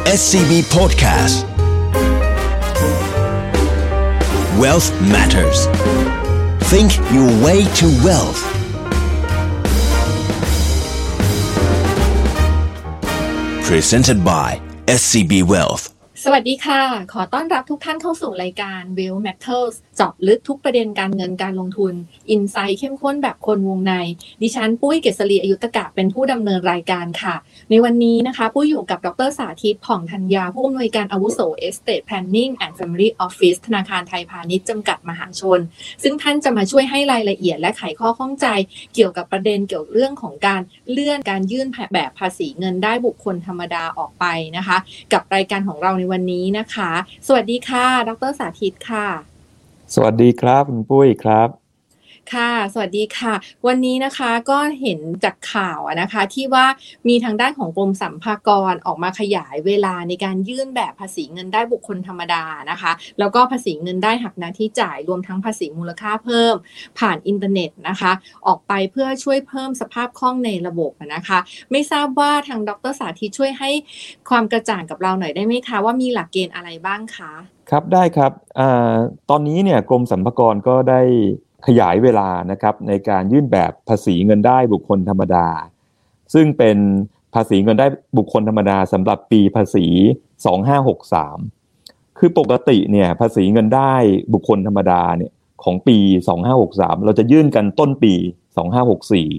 SCB Podcast Wealth Matters Think your way to wealth Presented by SCB Wealth สวัสดีค่ะ ขอต้อนรับทุกท่านเข้าสู่รายการ Will Matters เจาะลึกทุกประเด็นการเงินการลงทุน อินไซต์เข้มข้นแบบคนวงใน ดิฉันปุ้ยเกษรีอายุตกะเป็นผู้ดำเนินรายการค่ะ ในวันนี้นะคะปุ้ยอยู่กับดรสาธิตผ่องธัญญา ผู้อำนวยการอาวุโส Estate Planning and Family Office ธนาคารไทยพาณิชย์จำกัดมหาชน ซึ่งท่านจะมาช่วยให้รายละเอียดและไขข้อข้องใจ เกี่ยวกับประเด็นเกี่ยวกับเรื่องของการเลื่อนการยื่นแบบภาษีเงินได้บุคคลธรรมดาออกไปนะคะ กับรายการของเราในวันนี้นะคะ สวัสดีค่ะ ดรสาธิตค่ะ สวัสดีครับ คุณปุ้ยครับ ค่ะ สวัสดีค่ะ วันนี้นะคะก็เห็นจากข่าวนะคะที่ว่ามีทางด้านของกรมสัมภากรออกมาขยายเวลาในการยื่นแบบภาษีเงินได้บุคคลธรรมดานะคะ แล้วก็ภาษีเงินได้หักหน้าที่จ่ายรวมทั้งภาษีมูลค่าเพิ่ม ผ่านอินเทอร์เน็ตนะคะ ออกไปเพื่อช่วยเพิ่มสภาพคล่องในระบบนะคะ ไม่ทราบว่าทางดรสาธิตช่วยให้ความกระจ่างกับเราหน่อยได้ไหมคะว่ามีหลักเกณฑ์อะไรบ้างคะ ครับได้ครับอตอนนี้เนี่ยกรมสรรพากรก็ได้ ขยายเวลานะครับในการยื่นแบบภาษีเงินได้บุคคลธรรมดา ซึ่งเป็นภาษีเงินได้บุคคลธรรมดาสำหรับปีภาษี 2563 คือปกติเนี่ยภาษีเงินได้บุคคลธรรมดาเนี่ยของปี 2563 เราจะยื่นกันต้นปี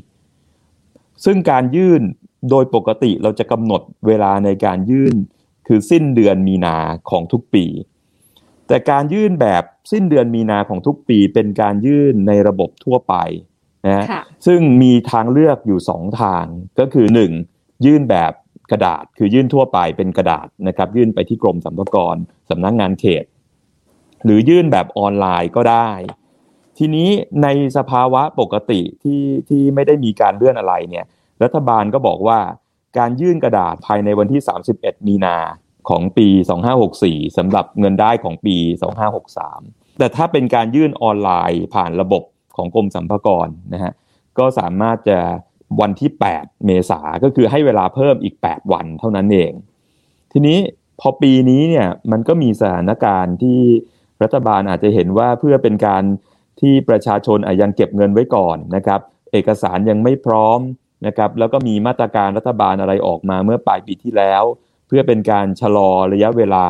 2564 ซึ่งการยื่นโดยปกติเราจะกำหนดเวลาในการยื่นคือสิ้นเดือนมีนาของทุกปี แต่การยื่นแบบสิ้นเดือนมีนาของทุกปีเป็นการยื่นในระบบทั่วไปนะฮะค่ะซึ่งมีทางเลือกอยู่สองทางก็คือหนึ่งยื่นแบบกระดาษคือยื่นทั่วไปเป็นกระดาษนะครับ ยื่นไปที่กรมสรรพากรสำนักงานเขต หรือยื่นแบบออนไลน์ก็ได้ ทีนี้ในสภาวะปกติที่ที่ไม่ได้มีการเลื่อนอะไรเนี่ย รัฐบาลก็บอกว่าการยื่นกระดาษภายในวันที่ 31 มีนา ของปี 2564สำหรับเงินได้ของปี 2563 แต่ถ้าเป็นการยื่นออนไลน์ผ่านระบบของกรมสรรพากรนะฮะก็สามารถจะวันที่ 8 เมษาก็คือให้เวลาเพิ่มอีก 8 วันเท่านั้นเอง ทีนี้พอปีนี้เนี่ยมันก็มีสถานการณ์ที่รัฐบาลอาจจะเห็นว่าเพื่อเป็นการที่ประชาชนอายังเก็บเงินไว้ก่อนนะครับ เอกสารยังไม่พร้อมนะครับ แล้วก็มีมาตรการรัฐบาลอะไรออกมาเมื่อปลายปีที่แล้ว พื่อเป็นการชะลอระยะเวลา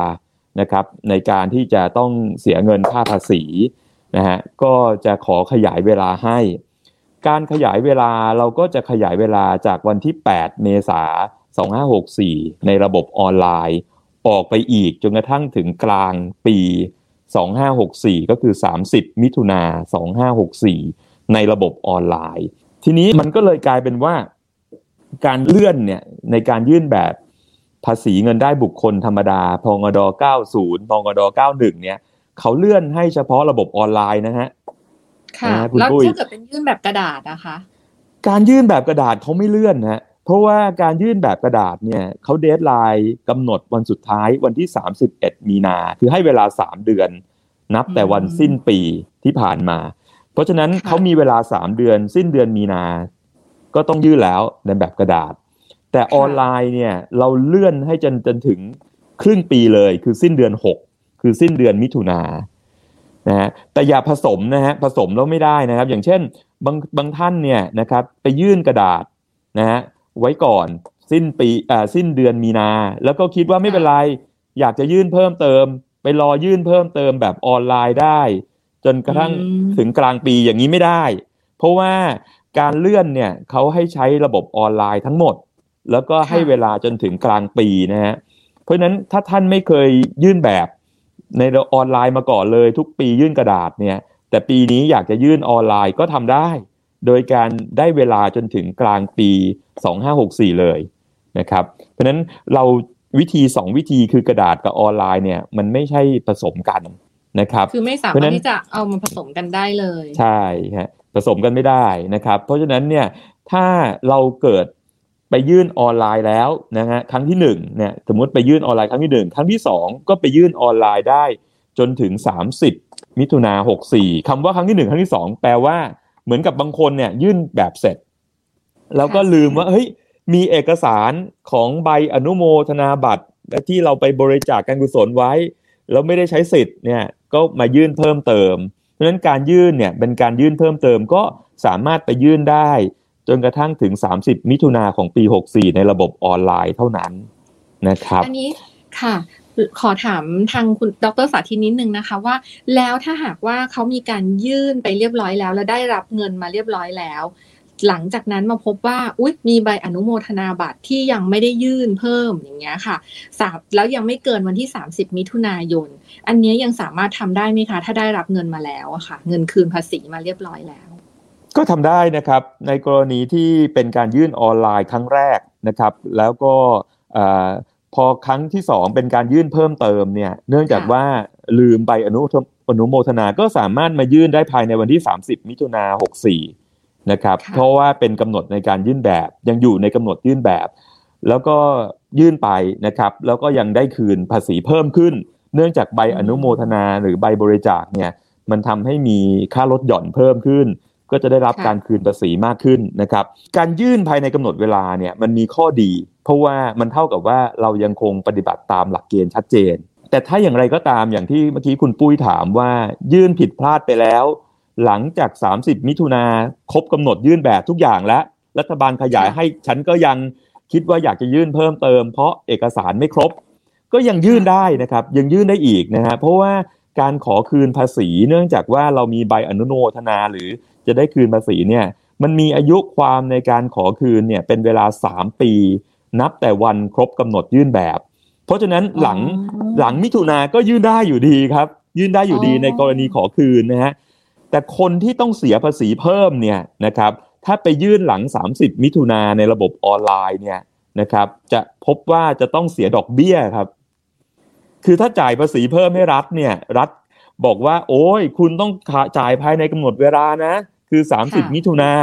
นะครับในการที่จะต้องเสียเงินค่าภาษีนะฮะก็จะขอขยายเวลาให้ การขยายเวลาเราก็จะขยายเวลาจากวันที่ 8 เมษายน2564 ในระบบออนไลน์ ออกไปอีกจนกระทั่งถึงกลางปี 2564 ก็คือ 30 มิถุนา2564 ในระบบออนไลน์ ทีนี้มันก็เลยกลายเป็นว่าการเลื่อนเนี่ยในการยื่นแบบ ภาษีเงินได้บุคคลธรรมดาพงด90พงด91เนี่ยเขาเลื่อนให้เฉพาะระบบออนไลน์นะฮะค่ะนะคุณแล้วปุ้ยถ้าเกิดเป็นยื่นแบบกระดาษนะคะ การยื่นแบบกระดาษเขาไม่เลื่อนฮะเพราะว่าการยื่นแบบกระดาษเนี่ยเขาเดทไลน์กำหนดวันสุดท้ายวันที่ 31 มีนา คือให้เวลา 3 เดือน นับแต่วันอืมสิ้นปีที่ผ่านมา เพราะฉะนั้นค่ะเขามีเวลา 3 เดือน สิ้นเดือนมีนา ก็ต้องยื่นแล้วในแบบกระดาษ แต่ออนไลน์เนี่ยเราเลื่อนให้จนจนถึงครึ่งปีเลย คือสิ้นเดือน6คือสิ้นเดือนมิถุนานะฮะแต่อย่าผสมนะฮะผสมแล้วไม่ได้นะครับ อย่างเช่นบางบางท่านเนี่ยนะครับไปยื่นกระดาษนะฮะไว้ก่อนสิ้นปีอ่าสิ้นเดือนมีนา แล้วก็คิดว่าไม่เป็นไร อยากจะยื่นเพิ่มเติม ไปรอยื่นเพิ่มเติมแบบออนไลน์ได้ จนกระทั่งอืมถึงกลางปีอย่างนี้ไม่ได้ เพราะว่าการเลื่อนเนี่ยเขาให้ใช้ระบบออนไลน์ทั้งหมด แล้วก็ให้เวลาจนถึงกลางปีนะฮะเพราะฉะนั้นถ้าท่านไม่เคยยื่นแบบในออนไลน์มาก่อนเลย ทุกปียื่นกระดาษเนี่ย แต่ปีนี้อยากจะยื่นออนไลน์ก็ทำได้ โดยการได้เวลาจนถึงกลางปี 2564 เลยนะครับ เพราะฉะนั้นเราวิธี 2 วิธีคือกระดาษกับออนไลน์เนี่ยมันไม่ใช่ผสมกันนะครับ คือไม่สาเพราะมารฉะนั้ถนที่จะเอามาผสมกันได้เลย ใช่ฮะผสมกันไม่ได้นะครับ เพราะฉะนั้นเนี่ยถ้าเราเกิด ไปยื่นออนไลน์แล้วนะฮะครั้งที่หนึ่งเนี่ยสมมติไปยื่นออนไลน์ครั้งที่หนึ่งครั้งที่สองก็ไปยื่นออนไลน์ได้จนถึง 30 มิถุนา64คำว่าครั้งที่หนึ่งครั้งที่สองแปลว่าเหมือนกับบางคนเนี่ยยื่นแบบเสร็จ แล้วก็ลืมว่าเฮ้ยมีเอกสารของใบอนุโมทนาบัตรที่เราไปบริจาคการกุศลไว้ แล้วไม่ได้ใช้สิทธิ์เนี่ยก็มายื่นเพิ่มเติม เพราะฉะนั้นการยื่นเนี่ยเป็นการยื่นเพิ่มเติมก็สามารถไปยื่นได้ จนกระทั่งถึง 30 มิถุนาของปี 64 ในระบบออนไลน์เท่านั้นนะครับ อันนี้ค่ะขอถามทางคุณดรสาธิตนิดนึงนะคะว่า แล้วถ้าหากว่าเขามีการยื่นไปเรียบร้อยแล้ว แล้วได้รับเงินมาเรียบร้อยแล้ว หลังจากนั้นมาพบว่าอุ๊ยมีใบอนุโมทนาบัตรที่ยังไม่ได้ยื่นเพิ่มอย่างเงี้ยค่ะสาแล้วยังไม่เกินวันที่ 30 มิถุนายน อันนี้ยังสามารถทำได้ไหมคะ ถ้าได้รับเงินมาแล้วอะค่ะ เงินคืนภาษีมาเรียบร้อยแล้ว ก็ทำได้นะครับในกรณีที่เป็นการยื่นออนไลน์ครั้งแรกนะครับแล้วก็พอครั้งที่สองเป็นการยื่นเพิ่มเติมเนี่ยเนื่องจากว่าลืมใบอนุอนุโมทนาก็สามารถมายื่นได้ภายในวันที่ 30 มิถุนา64นะครับเพราะว่าเป็นกำหนดในการยื่นแบบยังอยู่ในกำหนดยื่นแบบ แล้วก็ยื่นไปนะครับแล้วก็ยังได้คืนภาษีเพิ่มขึ้น เนื่องจากใบอนุโมทนาหรือใบบริจาคเนี่ยมันทำให้มีค่าลดหย่อนเพิ่มขึ้น ก็จะได้รับการคืนภาษีมากขึ้นนะครับ การยื่นภายในกำหนดเวลาเนี่ยมันมีข้อดี เพราะว่ามันเท่ากับว่าเรายังคงปฏิบัติตามหลักเกณฑ์ชัดเจน แต่ถ้าอย่างไรก็ตามอย่างที่เมื่อกี้คุณปุ้ยถามว่ายื่นผิดพลาดไปแล้ว หลังจาก 30 มิถุนาครบกำหนดยื่นแบบทุกอย่างแล้ว รัฐบาลขยายให้ฉันก็ยังคิดว่าอยากจะยื่นเพิ่มเติม เพราะเอกสารไม่ครบ ก็ยังยื่นได้นะครับยังยื่นได้อีกนะฮะเพราะว่าการขอคืนภาษีเนื่องจากว่าเรามีใบอนุโมทนาหรือ จะได้คืนภาษีเนี่ยมันมีอายุความในการขอคืนเนี่ยเป็นเวลา 3 ปี นับแต่วันครบกำหนดยื่นแบบ เพราะฉะนั้นหลังหลังมิถุนาก็ยื่นได้อยู่ดีครับ ยื่นได้อยู่ดีในกรณีขอคืนนะฮะแต่คนที่ต้องเสียภาษีเพิ่มเนี่ยนะครับถ้าไปยื่นหลัง 30 มิถุนาในระบบออนไลน์เนี่ยนะครับ จะพบว่าจะต้องเสียดอกเบี้ยครับ คือถ้าจ่ายภาษีเพิ่มให้รัฐเนี่ย รัฐบอกว่า โอ้ย คุณต้องจ่ายภายในกำหนดเวลานะ คือ 30 มิถุนา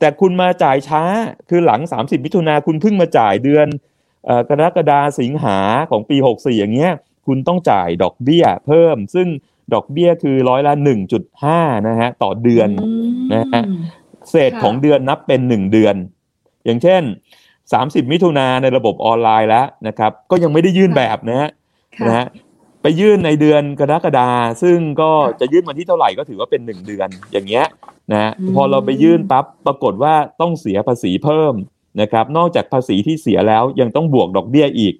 แต่คุณมาจ่ายช้าคือหลัง 30 มิถุนาคุณเพิ่งมาจ่ายเดือนกรกฎาสิงหาของปี 64 อย่างเงี้ย คุณต้องจ่ายดอกเบี้ยเพิ่ม ซึ่งดอกเบี้ยคือร้อยละ 1.5 นะฮะต่อเดือนนะฮะเศษของเดือนนับเป็น 1 เดือน อย่างเช่น 30 มิถุนาในระบบออนไลน์แล้วนะครับ ก็ยังไม่ได้ยื่นแบบนะฮะนะฮะ ไปยื่นในเดือนกรกฎาซึ่งก็จะยื่นวันที่เท่าไหร่ก็ถือว่าเป็น1เดือนอย่างเงี้ยนะพอเราไปยื่นปั๊บปรากฏว่าต้องเสียภาษีเพิ่มนะครับนอกจากภาษีที่เสียแล้วยังต้องบวกดอกเบี้ยอีก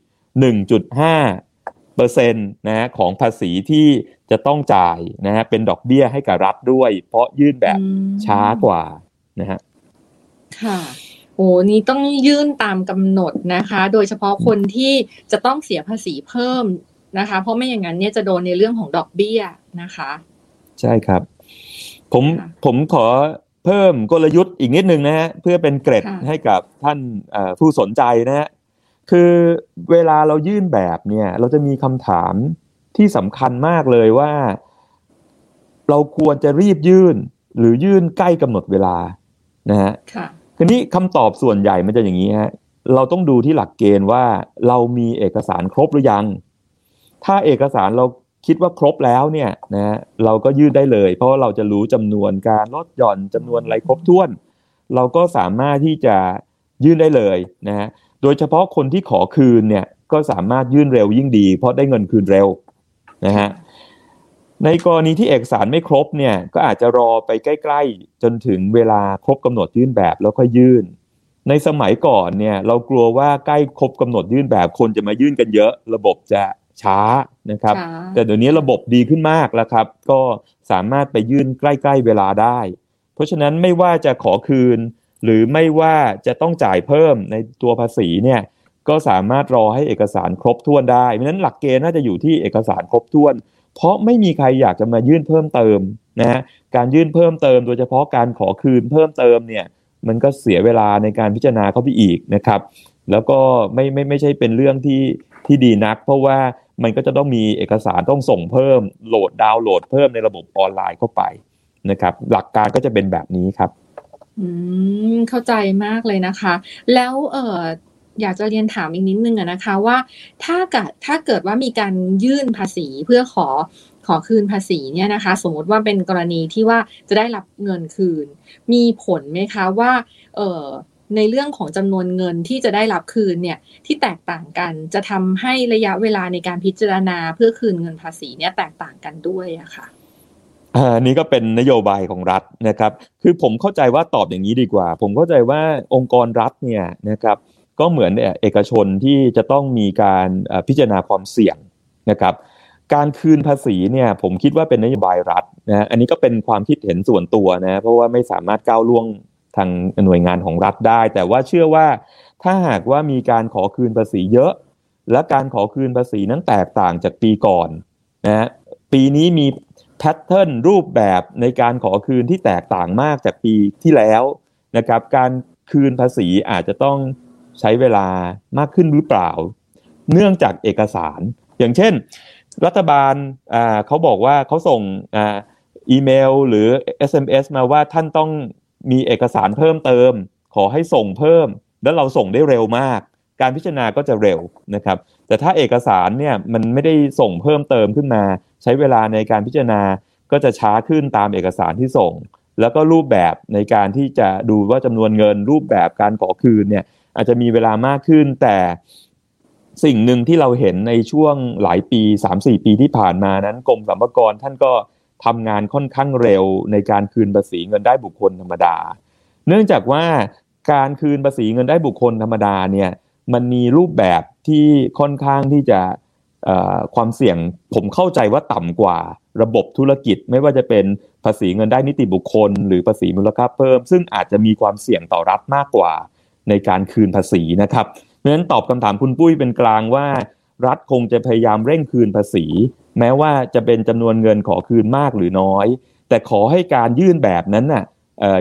1.5เปอร์เซ็นต์นะของภาษีที่จะต้องจ่ายนะฮะเป็นดอกเบี้ยให้กับรัฐด้วย เพราะยื่นแบบช้ากว่านะฮะค่ะโอ้นี่ต้องยื่นตามกำหนดนะคะ โดยเฉพาะคนที่จะต้องเสียภาษีเพิ่ม นะคะ เพราะไม่อย่างนั้นเนี่ยจะโดนในเรื่องของดอกเบี้ยนะคะ ใช่ครับ ผมผมขอเพิ่มกลยุทธ์อีกนิดนึงนะฮะเพื่อเป็นเกร็ดให้กับท่านผู้สนใจนะฮะคือเวลาเรายื่นแบบเนี่ย เราจะมีคำถามที่สำคัญมากเลยว่า เราควรจะรีบยื่น หรือยื่นใกล้กำหนดเวลานะฮะคืนี้คำตอบส่วนใหญ่มันจะอย่างนี้ฮะเราต้องดูที่หลักเกณฑ์ว่าเรามีเอกสารครบหรือยัง ถ้าเอกสารเราคิดว่าครบแล้วเนี่ยนะเราก็ยื่นได้เลย เพราะเราจะรู้จำนวนการลดหย่อนจำนวนอะไรครบถ้วน เราก็สามารถที่จะยื่นได้เลยนะฮะโดยเฉพาะคนที่ขอคืนเนี่ยก็สามารถยื่นเร็วยิ่งดี เพราะได้เงินคืนเร็วนะฮะในกรณีที่เอกสารไม่ครบเนี่ยก็อาจจะรอไปใกล้ ๆ จนถึงเวลาครบกำหนดยื่นแบบแล้วค่อยยื่น ในสมัยก่อนเนี่ยเรากลัวว่าใกล้ครบกำหนดยื่นแบบคนจะมายื่นกันเยอะ ระบบจะ ช้านะครับ แต่เดี๋ยวนี้ระบบดีขึ้นมากแล้วครับ ก็สามารถไปยื่นใกล้ๆเวลาได้ เพราะฉะนั้นไม่ว่าจะขอคืน หรือไม่ว่าจะต้องจ่ายเพิ่มในตัวภาษีเนี่ยก็สามารถรอให้เอกสารครบถ้วนได้เพราะฉะนั้นหลักเกณฑ์น่าจะอยู่ที่เอกสารครบถ้วน เพราะไม่มีใครอยากจะมายื่นเพิ่มเติมนะฮะการยื่นเพิ่มเติม โดยเฉพาะการขอคืนเพิ่มเติมเนี่ยมันก็เสียเวลาในการพิจารณาเข้าไปอีกนะครับ แล้วก็ไม่ไม่ไม่ใช่เป็นเรื่องที่ที่ดีนัก เพราะว่า มันก็จะต้องมีเอกสารต้องส่งเพิ่มโหลดดาวน์โหลดเพิ่มในระบบออนไลน์เข้าไปนะครับ หลักการก็จะเป็นแบบนี้ครับ อืมเข้าใจมากเลยนะคะ แล้วเอออยากจะเรียนถามอีกนิดนึงนะคะว่าถ้าเกิดถ้าเกิดว่ามีการยื่นภาษีเพื่อขอขอคืนภาษีเนี่ยนะคะ สมมติว่าเป็นกรณีที่ว่าจะได้รับเงินคืน มีผลไหมคะว่า เออ ในเรื่องของจำนวนเงินที่จะได้รับคืนเนี่ยที่แตกต่างกัน จะทำให้ระยะเวลาในการพิจารณาเพื่อคืนเงินภาษีเนี่ยแตกต่างกันด้วยอะค่ะอันนี้ก็เป็นนโยบายของรัฐนะครับ คือผมเข้าใจว่าตอบอย่างนี้ดีกว่า ผมเข้าใจว่าองค์กรรัฐเนี่ยนะครับก็เหมือนเอกชนที่จะต้องมีการพิจารณาความเสี่ยงนะครับการคืนภาษีเนี่ยผมคิดว่าเป็นนโยบายรัฐนะอันนี้ก็เป็นความคิดเห็นส่วนตัวนะเพราะว่าไม่สามารถก้าวล่วง ทางหน่วยงานของรัฐได้ แต่ว่าเชื่อว่าถ้าหากว่ามีการขอคืนภาษีเยอะ และการขอคืนภาษีนั้นแตกต่างจากปีก่อนนะปีนี้มีแพทเทิร์นรูปแบบในการขอคืนที่แตกต่างมากจากปีที่แล้วนะครับ การคืนภาษีอาจจะต้องใช้เวลามากขึ้นหรือเปล่า เนื่องจากเอกสาร อย่างเช่น รัฐบาลเขาบอกว่าเขาส่งอีเมลหรือ SMS มาว่าท่านต้อง มีเอกสารเพิ่มเติม ขอให้ส่งเพิ่ม แล้วเราส่งได้เร็วมาก การพิจารณาก็จะเร็วนะครับ แต่ถ้าเอกสารเนี่ยมันไม่ได้ส่งเพิ่มเติมขึ้นมา ใช้เวลาในการพิจารณาก็จะช้าขึ้นตามเอกสารที่ส่ง แล้วก็รูปแบบในการที่จะดูว่าจำนวนเงิน รูปแบบการขอคืนเนี่ยอาจจะมีเวลามากขึ้น แต่สิ่งหนึ่งที่เราเห็นในช่วงหลายปี 3-4 ปีที่ผ่านมานั้นกรมสรรพากรท่านก็ ทำงานค่อนข้างเร็วในการคืนภาษีเงินได้บุคคลธรรมดา เนื่องจากว่าการคืนภาษีเงินได้บุคคลธรรมดาเนี่ยมันมีรูปแบบที่ค่อนข้างที่จะความเสี่ยงผมเข้าใจว่าต่ำกว่าระบบธุรกิจ ไม่ว่าจะเป็นภาษีเงินได้นิติบุคคล หรือภาษีมูลค่าเพิ่ม ซึ่งอาจจะมีความเสี่ยงต่อรัฐมากกว่าในการคืนภาษีนะครับเพราะฉะนั้นตอบคำถามคุณปุ้ยเป็นกลางว่า รัฐคงจะพยายามเร่งคืนภาษี แม้ว่าจะเป็นจำนวนเงินขอคืนมากหรือน้อย แต่ขอให้การยื่นแบบนั้นน่ะ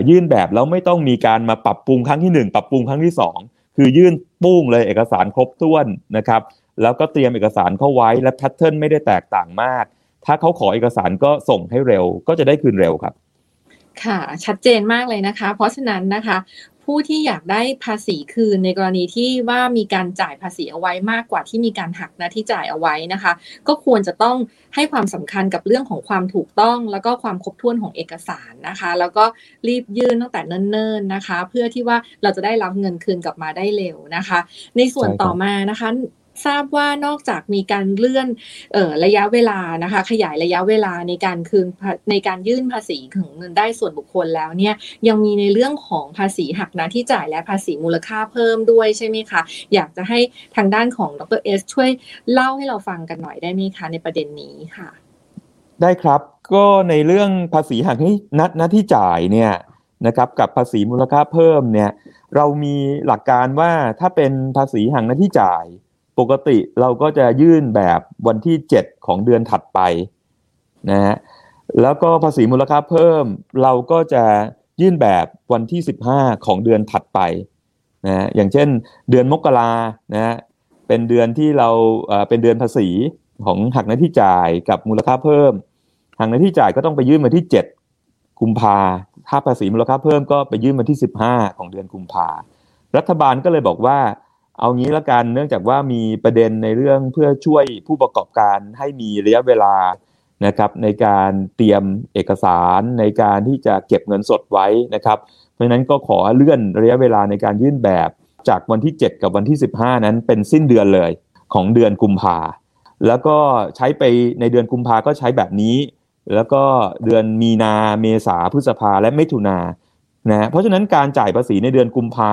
ยื่นแบบแล้วไม่ต้องมีการมาปรับปรุงครั้งที่ 1 ปรับปรุงครั้งที่ 2 คือยื่นปุ้งเลยเอกสารครบถ้วนนะครับ แล้วก็เตรียมเอกสารเข้าไว้และแพทเทิร์นไม่ได้แตกต่างมาก ถ้าเขาขอเอกสารก็ส่งให้เร็ว ก็จะได้คืนเร็วครับค่ะชัดเจนมากเลยนะคะ เพราะฉะนั้นนะคะ ผู้ที่อยากได้ภาษีคืนในกรณีที่ว่ามีการจ่ายภาษีเอาไว้มากกว่าที่มีการหักนะที่จ่ายเอาไว้นะคะ ก็ควรจะต้องให้ความสำคัญกับเรื่องของความถูกต้อง แล้วก็ความครบถ้วนของเอกสารนะคะ แล้วก็รีบยื่นตั้งแต่เนิ่นๆนะคะ เพื่อที่ว่าเราจะได้รับเงินคืนกลับมาได้เร็วนะคะ ในส่วนต่อมานะคะ ทราบว่านอกจากมีการเลื่อนออระยะเวลานะคะ ขยายระยะเวลาในการคืนในการยื่นภาษีของเงินได้ส่วนบุคคลแล้วเนี่ยยังมีในเรื่องของภาษีหักหน้าที่จ่ายและภาษีมูลค่าเพิ่มด้วยใช่ไหมคะอยากจะให้ทางด้านของดรเอสช่วยเล่าให้เราฟังกันหน่อยได้ไหมคะในประเด็นนี้ค่ะ ได้ครับก็ในเรื่องภาษีหักหน้าที่จ่ายเนี่ยนะครับกับภาษีมูลค่าเพิ่มเนี่ยเรามีหลักการว่าถ้าเป็นภาษีหักหน้าที่จ่าย ปกติเราก็จะยื่นแบบวันที่ 7 ของเดือนถัดไปนะฮะแล้วก็ภาษีมูลค่าเพิ่ม เราก็จะยื่นแบบวันที่ 15 ของเดือนถัดไปนะอย่างเช่น เดือนมกรานะฮะเป็นเดือนที่เราเป็นเดือนภาษีของหักหน้าที่จ่ายกับมูลค่าเพิ่มหักหน้าที่จ่ายก็ต้องไปยื่นมาที่ 7 กุมภาถ้าภาษีมูลค่าเพิ่มก็ไปยื่นมาที่ 15 ของเดือนกุมภารัฐบาลก็เลยบอกว่า เอางี้ละกันเนื่องจากว่ามีประเด็นในเรื่องเพื่อช่วยผู้ประกอบการให้มีระยะเวลานะครับในการเตรียมเอกสารในการที่จะเก็บเงินสดไว้นะครับ เพราะฉะนั้นก็ขอเลื่อนระยะเวลาในการยื่นแบบจากวันที่ 7 กับวันที่ 15 นั้นเป็นสิ้นเดือนเลยของเดือนกุมภาแล้วก็ใช้ไปในเดือนกุมภาก็ใช้แบบนี้ แล้วก็เดือนมีนาเมษาพฤษภาและมิถุนานะเพราะฉะนั้นการจ่ายภาษีในเดือนกุมภา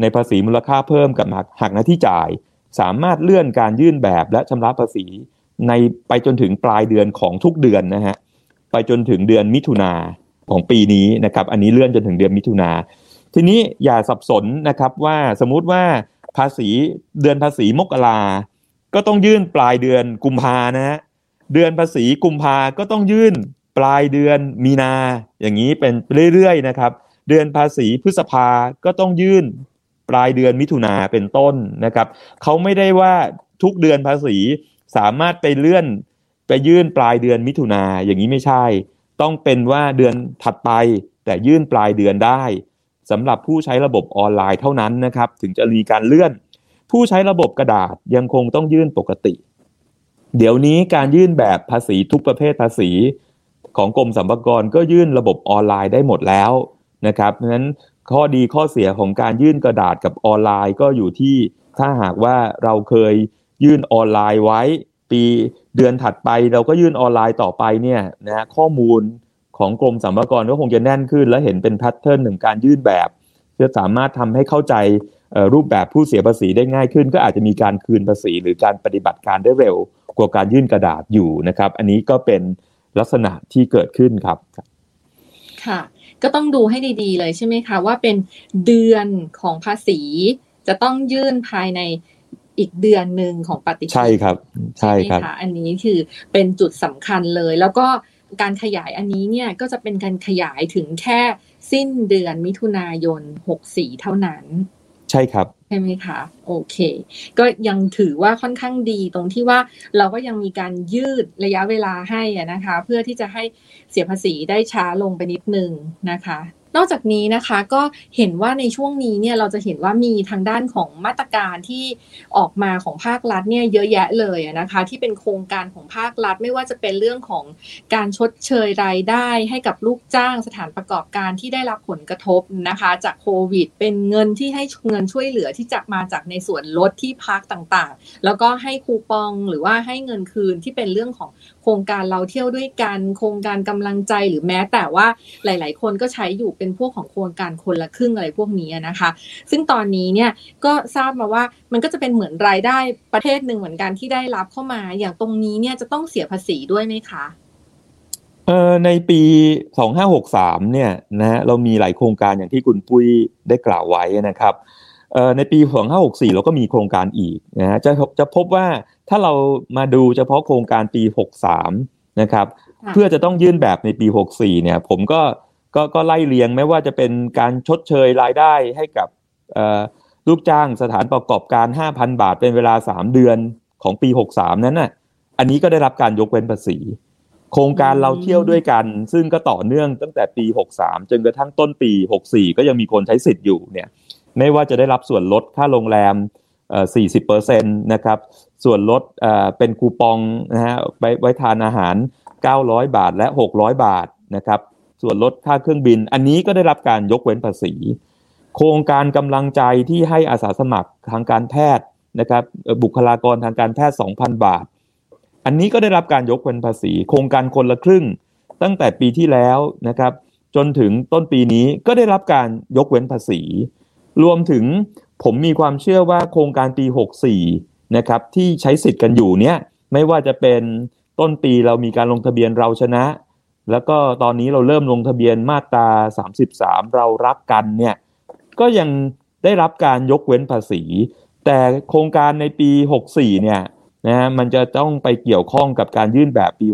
ในภาษีมูลค่าเพิ่มกับหักหน้าที่จ่าย สามารถเลื่อนการยื่นแบบและชำระภาษีในไปจนถึงปลายเดือนของทุกเดือนนะฮะไปจนถึงเดือนมิถุนาของปีนี้นะครับอันนี้เลื่อนจนถึงเดือนมิถุนาทีนี้อย่าสับสนนะครับว่าสมมุติว่าภาษีเดือนภาษีมกราก็ต้องยื่นปลายเดือนกุมภานะฮะเดือนภาษีกุมภาก็ต้องยื่นปลายเดือนมีนา อย่างนี้เป็นเรื่อยๆนะครับ เดือนภาษีพฤษภาก็ต้องยื่น ปลายเดือนมิถุนาเป็นต้นนะครับเขาไม่ได้ว่าทุกเดือนภาษีสามารถไปเลื่อนไปยื่นปลายเดือนมิถุนาอย่างนี้ไม่ใช่ ต้องเป็นว่าเดือนถัดไปแต่ยื่นปลายเดือนได้สำหรับผู้ใช้ระบบออนไลน์เท่านั้นนะครับ ถึงจะมีการเลื่อน ผู้ใช้ระบบกระดาษยังคงต้องยื่นปกติ เดี๋ยวนี้การยื่นแบบภาษีทุกประเภทภาษี ของกรมสรรพากรก็ยื่นระบบออนไลน์ได้หมดแล้วนะครับเพราะฉะนั้น ข้อดีข้อเสียของการยื่นกระดาษกับออนไลน์ก็อยู่ที่ถ้าหากว่าเราเคยยื่นออนไลน์ไว้ ปีเดือนถัดไป เราก็ยื่นออนไลน์ต่อไปเนี่ยนะข้อมูลของกรมสรรพากรก็คงจะแน่นขึ้น และเห็นเป็นแพทเทิร์นหนึ่งการยื่นแบบจะสามารถทำให้เข้าใจรูปแบบผู้เสียภาษีได้ง่ายขึ้น ก็อาจจะมีการคืนภาษีหรือการปฏิบัติการได้เร็วกว่าการยื่นกระดาษอยู่นะครับ อันนี้ก็เป็นลักษณะที่เกิดขึ้นครับ ค่ะ ก็ต้องดูให้ดีๆเลยใช่ไหมคะว่าเป็นเดือนของภาษี จะต้องยื่นภายในอีกเดือนหนึ่งของปฏิทินใช่ครับ ใช่ครับอันนี้คือเป็นจุดสำคัญเลย แล้วก็การขยายอันนี้เนี่ยก็จะเป็นการขยายถึงแค่สิ้นเดือนมิถุนายน 64 เท่านั้น ใช่ครับ ใช่ไหมคะโอเค ก็ยังถือว่าค่อนข้างดีตรงที่ว่าเราก็ยังมีการยืดระยะเวลาให้นะคะ เพื่อที่จะให้เสียภาษีได้ช้าลงไปนิดนึงนะคะ นอกจากนี้นะคะก็เห็นว่าในช่วงนี้เนี่ยเราจะเห็นว่ามีทางด้านของมาตรการที่ออกมาของภาครัฐเนี่ยเยอะแยะเลยนะคะ ที่เป็นโครงการของภาครัฐไม่ว่าจะเป็นเรื่องของการชดเชยรายได้ให้กับลูกจ้างสถานประกอบการที่ได้รับผลกระทบนะคะ จากโควิด เป็นเงินที่ให้เงินช่วยเหลือที่จะมาจากในส่วนลดที่พักต่างๆ แล้วก็ให้คูปองหรือว่าให้เงินคืนที่เป็นเรื่องของ ครงการเราเที่ยวด้วยกันโครงการกำลังใจหรือแม้แต่ว่าหลาย ๆ คนก็ใช้อยู่เป็นพวกของโครงการคนละครึ่งอะไรพวกนี้นะคะ ซึ่งตอนนี้เนี่ยก็ทราบมาว่ามันก็จะเป็นเหมือนรายได้ประเทศหนึ่งเหมือนกันที่ได้รับเข้ามาอย่างตรงนี้เนี่ยจะต้องเสียภาษีด้วยไหมคะเอ่อในปี 2563เนี่ยนะเรามีหลายโครงการอย่างที่คุณปุ้ยได้กล่าวไว้นะครับ เอ่อในปี2564 เราก็มีโครงการอีกนะจะจะพบว่าถ้าเรามาดูเฉพาะโครงการปี 63 นะครับ เพื่อจะต้องยื่นแบบในปี 64 เนี่ย ผมก็ก็ก็ไล่เลียงไม่ว่าจะเป็นการชดเชยรายได้ให้กับลูกจ้างสถานประกอบการ 5,000 บาทเป็นเวลา 3 เดือนของปี 63 นั้นน่ะ อันนี้ก็ได้รับการยกเว้นภาษี โครงการเราเที่ยวด้วยกัน ซึ่งก็ต่อเนื่องตั้งแต่ปี 63 จนกระทั่งต้นปี 64 ก็ยังมีคนใช้สิทธิ์อยู่เนี่ย ไม่ว่าจะได้รับส่วนลดค่าโรงแรม40%นะครับ ส่วนลดเป็นคูปองนะฮะไว้ไว้ทานอาหาร 900 บาทและ 600 บาทนะครับ ส่วนลดค่าเครื่องบิน อันนี้ก็ได้รับการยกเว้นภาษี โครงการกำลังใจที่ให้อาสาสมัครทางการแพทย์นะครับบุคลากรทางการแพทย์ 2,000 บาท อันนี้ก็ได้รับการยกเว้นภาษี โครงการคนละครึ่ง ตั้งแต่ปีที่แล้วนะครับ จนถึงต้นปีนี้ก็ได้รับการยกเว้นภาษี รวมถึงผมมีความเชื่อว่าโครงการปี 64 นะครับ ที่ใช้สิทธิ์กันอยู่เนี้ยไม่ว่าจะเป็นต้นปีเรามีการลงทะเบียนเราชนะ แล้วก็ตอนนี้เราเริ่มลงทะเบียนมาตรา 33 เรารักกันเนี่ยก็ยังได้รับการยกเว้นภาษี แต่โครงการในปี 64 เนี่ยนะฮะมันจะต้องไปเกี่ยวข้องกับการยื่นแบบปี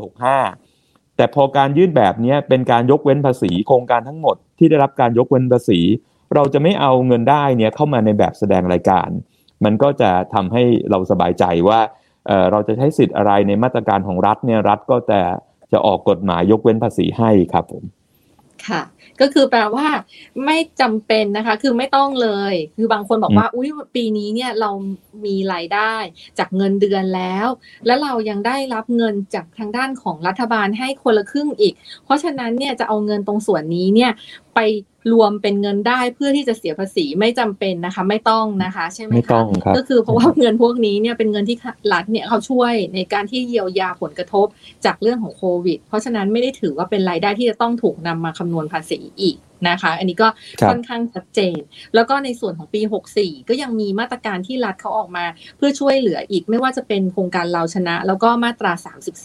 65 แต่พอการยื่นแบบนี้เป็นการยกเว้นภาษี โครงการทั้งหมดที่ได้รับการยกเว้นภาษี เราจะไม่เอาเงินได้เนี่ยเข้ามาในแบบแสดงรายการ มันก็จะทำให้เราสบายใจว่าเเราจะใช้สิทธิ์อะไรในมาตรการของรัฐเนี่ยรัฐก็จะจะออกกฎหมายยกเว้นภาษีให้ครับผมค่ะ ก็คือแปลว่าไม่จำเป็นนะคะ คือไม่ต้องเลย คือบางคนบอกว่า อุ้ยปีนี้เนี่ยเรามีรายได้จากเงินเดือนแล้ว แล้วเรายังได้รับเงินจากทางด้านของรัฐบาลให้คนละครึ่งอีก เพราะฉะนั้นเนี่ยจะเอาเงินตรงส่วนนี้เนี่ยไปรวมเป็นเงินได้เพื่อที่จะเสียภาษีไม่จำเป็นนะคะ ไม่ต้องนะคะ ใช่ไหมคะไม่ต้องครับก็คือเพราะว่าเงินพวกนี้เนี่ยเป็นเงินที่รัฐเนี่ยเขาช่วยในการที่เยียวยาผลกระทบจากเรื่องของโควิด เพราะฉะนั้นไม่ได้ถือว่าเป็นรายได้ที่จะต้องถูกนำมาคำนวณภาษีอีก นะคะ อันนี้ก็ค่อนข้างชัดเจน แล้วก็ในส่วนของปี 64 ก็ยังมีมาตรการที่รัฐเขาออกมา เพื่อช่วยเหลืออีกไม่ว่าจะเป็นโครงการเราชนะ แล้วก็มาตรา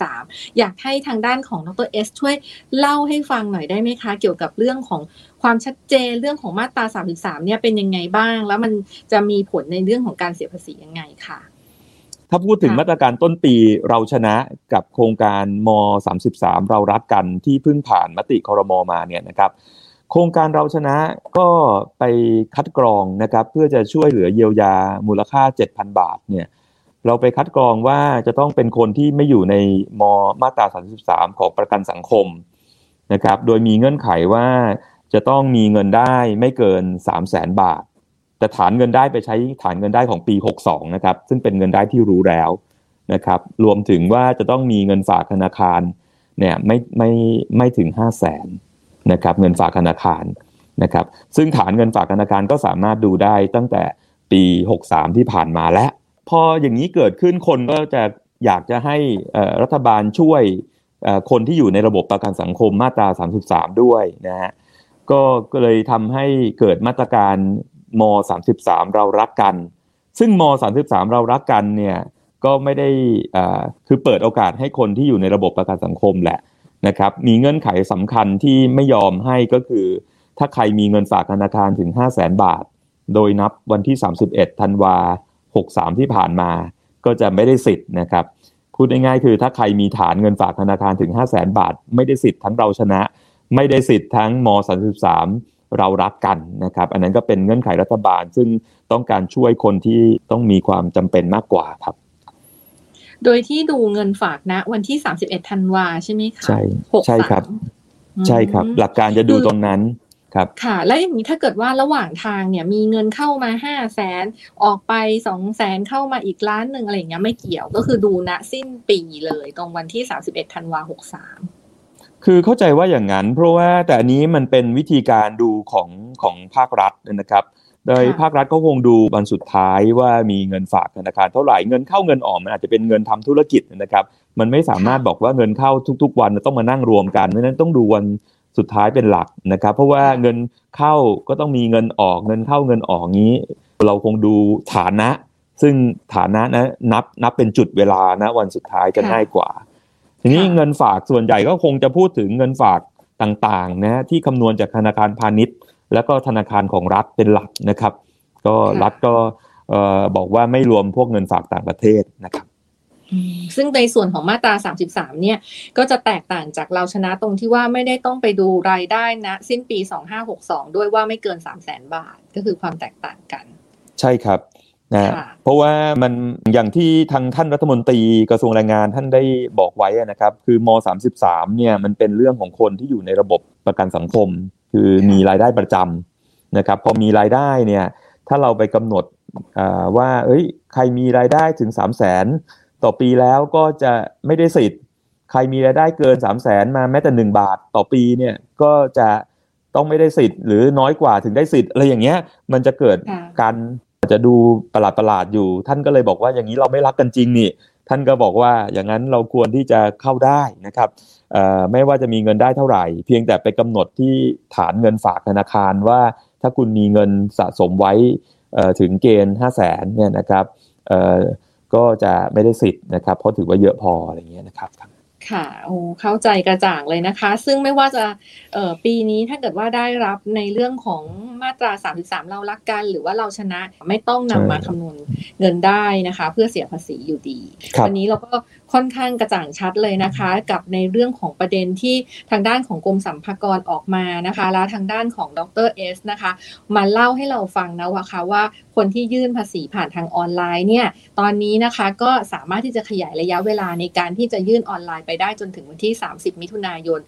33 อยากให้ทางด้านของดรเอสช่วยเล่าให้ฟังหน่อยได้ไหมคะ เกี่ยวกับเรื่องของความชัดเจนเรื่องของมาตรา 33 เนี่ยเป็นยังไงบ้าง แล้วมันจะมีผลในเรื่องของการเสียภาษียังไงค่ะถ้าพูดถึงมาตรการต้นปีเราชนะกับโครงการม 33 เรารักกันที่เพิ่งผ่านมติคอรมอมาเนี่ยนะครับ โครงการเราชนะก็ไปคัดกรองนะครับ เพื่อจะช่วยเหลือเยียวยามูลค่า 7,000 บาทเนี่ยเราไปคัดกรองว่าจะต้องเป็นคนที่ไม่อยู่ในมมาตรา 33 ของประกันสังคมนะครับ โดยมีเงื่อนไขว่าจะต้องมีเงินได้ไม่เกิน 3 0 0แสนบาท แต่ฐานเงินได้ไปใช้ฐานเงินได้ของปี 62 นะครับ ซึ่งเป็นเงินได้ที่รู้แล้วนะครับ รวมถึงว่าจะต้องมีเงินฝากธนาคารเนี่ยไม่ไม่ไม่ถึง 5 0 0แสน นะครับเงินฝากธนาคารนะครับซึ่งฐานเงินฝากธนาคารก็สามารถดูได้ตั้งแต่ปี 63 ที่ผ่านมาแล้วพออย่างนี้เกิดขึ้นคนก็จะอยากจะให้รัฐบาลช่วยคนที่อยู่ในระบบประกันสังคมมาตรา 33 ด้วยนะฮะก็ก็เลยทำให้เกิดมาตรการม 33 เรารักกัน ซึ่งม 33 เรารักกันเนี่ยก็ไม่ได้คือเปิดโอกาสให้คนที่อยู่ในระบบประกันสังคมแหละ นะครับมีเงื่อนไขสำคัญที่ไม่ยอมให้ก็คือ ถ้าใครมีเงินฝากธนาคารถึง 5 0 0แสนบาท โดยนับวันที่ 31ธันวา63 ที่ผ่านมา ก็จะไม่ได้สิทธิ์นะครับพูดง่ายๆคือถ้าใครมีฐานเงินฝากธนาคารถึง 5 0 0แสนบาท ไม่ได้สิทธิ์ทั้งเราชนะ ไม่ได้สิทธิ์ทั้งม 33 เรารักกันนะครับอันนั้นก็เป็นเงื่อนไขรัฐบาลซึ่งต้องการช่วยคนที่ต้องมีความจำเป็นมากกว่าครับ โดยที่ดูเงินฝากนะ วันที่สามสิบเอ็ดธันวาใช่ไหมคะใช่ใช่ครับ ใช่ครับ หลักการจะดูตรงนั้นครับค่ะ แล้วอย่างนี้ถ้าเกิดว่าระหว่างทางเนี่ยมีเงินเข้ามาห้าแสนออกไปสองแสนเข้ามาอีกล้านหนึ่งอะไรอย่างเงี้ยไม่เกี่ยวก็คือดูณสิ้นปีเลยตรงวันที่สามสิบเอ็ดธันวาหกสามคือเข้าใจว่าอย่างนั้น เพราะว่าแต่อันนี้มันเป็นวิธีการดูของของภาครัฐนะครับ โดยภาครัฐก็คงดูวันสุดท้ายว่ามีเงินฝากธนาคารเท่าไหร่เงินเข้าเงินออกมันอาจจะเป็นเงินทำธุรกิจนะครับ มันไม่สามารถบอกว่าเงินเข้าทุก ๆ วันต้องมานั่งรวมกันเพราะนั้นต้องดูวันสุดท้ายเป็นหลักนะครับ เพราะว่าเงินเข้าก็ต้องมีเงินออกเงินเข้าเงินออกงี้ เราคงดูฐานะ ซึ่งฐานะนะนับนับเป็นจุดเวลานะวันสุดท้ายจะง่ายกว่า ทีนี้เงินฝากส่วนใหญ่ก็คงจะพูดถึงเงินฝากต่างๆนะที่คำนวณจากธนาคารพาณิชย์ แล้วก็ธนาคารของรัฐเป็นหลักนะครับ ก็รัฐก็บอกว่าไม่รวมพวกเงินฝากต่างประเทศนะครับซึ่งในส่วนของมาตรา 33 เนี่ย ก็จะแตกต่างจากเราชนะตรงที่ว่าไม่ได้ต้องไปดูรายได้นะ สิ้นปี 2562 ด้วยว่าไม่เกิน 3 0 0แสนบาท ก็คือความแตกต่างกัน ใช่ครับ นะเพราะว่ามันอย่างที่ทางท่านรัฐมนตรีกระทรวงแรงงานท่านได้บอกไว้นะครับ คือม 33 เนี่ยมันเป็นเรื่องของคนที่อยู่ในระบบประกันสังคม คือมีรายได้ประจำนะครับพอมีรายได้เนี่ยถ้าเราไปกำหนดว่าเอ้ยใครมีรายได้ถึง 3 0 0แสนต่อปีแล้วก็จะไม่ได้สิทธิ์ ใครมีรายได้เกิน 3 0 0แสนมาแม้แต่ 1 บาทต่อปีเนี่ยก็จะต้องไม่ได้สิทธิ์หรือน้อยกว่าถึงได้สิทธิ์อะไรอย่างเงี้ยมันจะเกิดการ จะดูประหลาดประหลาดอยู่ ท่านก็เลยบอกว่าอย่างนี้เราไม่รักกันจริงนี่ท่านก็บอกว่าอย่างนั้นเราควรที่จะเข้าได้นะครับไม่ว่าจะมีเงินได้เท่าไหร่ เพียงแต่ไปกำหนดที่ฐานเงินฝากธนาคารว่าถ้าคุณมีเงินสะสมไว้ถึงเกณฑ์ห้าแสนเนี่ยนะครับก็จะไม่ได้สิทธิ์นะครับเพราะถือว่าเยอะพออะไรเงี้ยนะครับ ค่ะโอ้เข้าใจกระจ่างเลยนะคะ ซึ่งไม่ว่าจะเอ่อปีนี้ถ้าเกิดว่าได้รับในเรื่องของมาตรา 33 เรารักกัน หรือว่าเราชนะไม่ต้องนำมาคำนวณเงินได้นะคะ เพื่อเสียภาษีอยู่ดี วันนี้เราก็ ค่อนข้างกระจ่างชัดเลยนะคะ กับในเรื่องของประเด็นที่ทางด้านของกรมสัมภากรออกมานะคะ แล้วทางด้านของดรเอสนะคะ มาเล่าให้เราฟังนะว่าคะว่าคนที่ยื่นภาษีผ่านทางออนไลน์เนี่ยตอนนี้นะคะก็สามารถที่จะขยายระยะเวลาในการที่จะยื่นออนไลน์ไปได้จนถึงวันที่ 30 มิถุนายน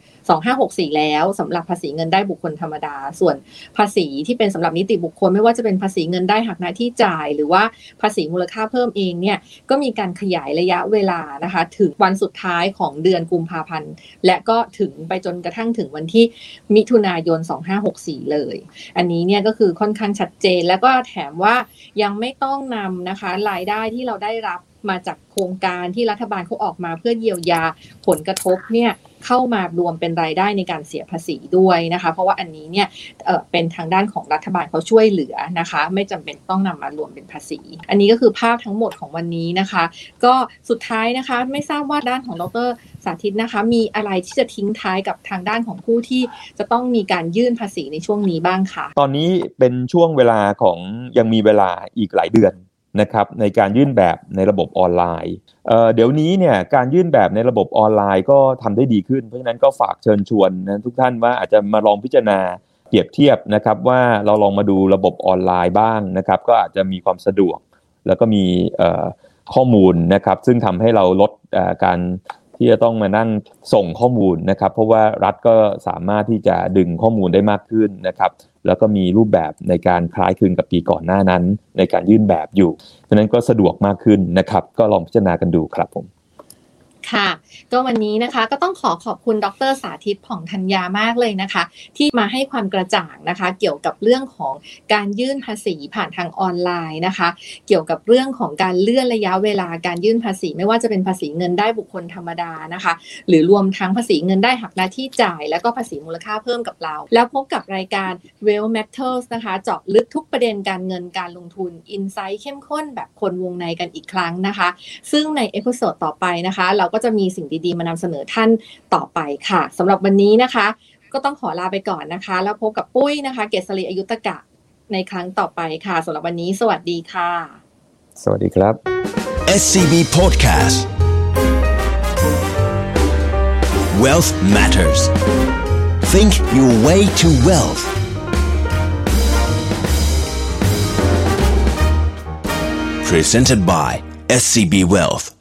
2564 แล้วสำหรับภาษีเงินได้บุคคลธรรมดา ส่วนภาษีที่เป็นสำหรับนิติบุคคล ไม่ว่าจะเป็นภาษีเงินได้หักหน้าที่จ่าย หรือว่าภาษีมูลค่าเพิ่มเองเนี่ยก็มีการขยายระยะเวลานะคะถึงวันสุดท้ายของเดือนกุมภาพันธ์ และก็ถึงไปจนกระทั่งถึงวันที่มิถุนายน 2564 เลย อันนี้เนี่ยก็คือค่อนข้างชัดเจน แล้วก็แถมว่ายังไม่ต้องนำนะคะรายได้ที่เราได้รับมาจากโครงการที่รัฐบาลเขาออกมาเพื่อเยียวยาผลกระทบเนี่ย เข้ามารวมเป็นรายได้ในการเสียภาษีด้วยนะคะ เพราะว่าอันนี้เนี่ยเเป็นทางด้านของรัฐบาลเขาช่วยเหลือนะคะ ไม่จำเป็นต้องนำมารวมเป็นภาษี อันนี้ก็คือภาพทั้งหมดของวันนี้นะคะ ก็สุดท้ายนะคะไม่ทราบว่าด้านของดรสาธิตนะคะ มีอะไรที่จะทิ้งท้ายกับทางด้านของผู้ที่จะต้องมีการยื่นภาษีในช่วงนี้บ้างคะตอนนี้เป็นช่วงเวลาของยังมีเวลาอีกหลายเดือน นะครับในการยื่นแบบในระบบออนไลน์เเดี๋ยวนี้เนี่ยการยื่นแบบในระบบออนไลน์ก็ทำได้ดีขึ้น เพราะฉะนั้นก็ฝากเชิญชวนนะทุกท่านว่าอาจจะมาลองพิจารณาเปรียบเทียบนะครับว่าเราลองมาดูระบบออนไลน์บ้างนะครับก็อาจจะมีความสะดวก แล้วก็มีข้อมูลนะครับซึ่งทำให้เราลดการที่จะต้องมานั่งส่งข้อมูลนะครับ เพราะว่ารัฐก็สามารถที่จะดึงข้อมูลได้มากขึ้นนะครับ แล้วก็มีรูปแบบในการคล้ายคลึงกับปีก่อนหน้านั้น ในการยื่นแบบอยู่ฉะนั้นก็สะดวกมากขึ้นนะครับ ก็ลองพิจารณากันดูครับผม ค่ะ ก็วันนี้นะคะก็ต้องขอขอบคุณดรสาธิตผ่องธัญญามากเลยนะคะ ที่มาให้ความกระจ่างนะคะ เกี่ยวกับเรื่องของการยื่นภาษีผ่านทางออนไลน์นะคะ เกี่ยวกับเรื่องของการเลื่อนระยะเวลาการยื่นภาษี ไม่ว่าจะเป็นภาษีเงินได้บุคคลธรรมดานะคะ หรือรวมทั้งภาษีเงินได้หักหน้าที่จ่าย แล้วก็ภาษีมูลค่าเพิ่มกับเรา แล้วพบกับรายการ Wealth Matters นะคะ เจาะลึกทุกประเด็นการเงินการลงทุน insight เข้มข้นแบบคนวงในกันอีกครั้งนะคะ ซึ่งใน episode ต่อไปนะคะ เราก็จะมีสิ่งดีๆ มานำเสนอท่านต่อไปค่ะสำหรับวันนี้นะคะ ก็ต้องขอลาไปก่อนนะคะ แล้วพบกับปุ้ยนะคะ เกษรีอายุตตะกะในครั้งต่อไปค่ะสำหรับวันนี้ สวัสดีค่ะ สวัสดีครับ SCB Podcast Wealth Matters Think your way to wealth Presented by SCB Wealth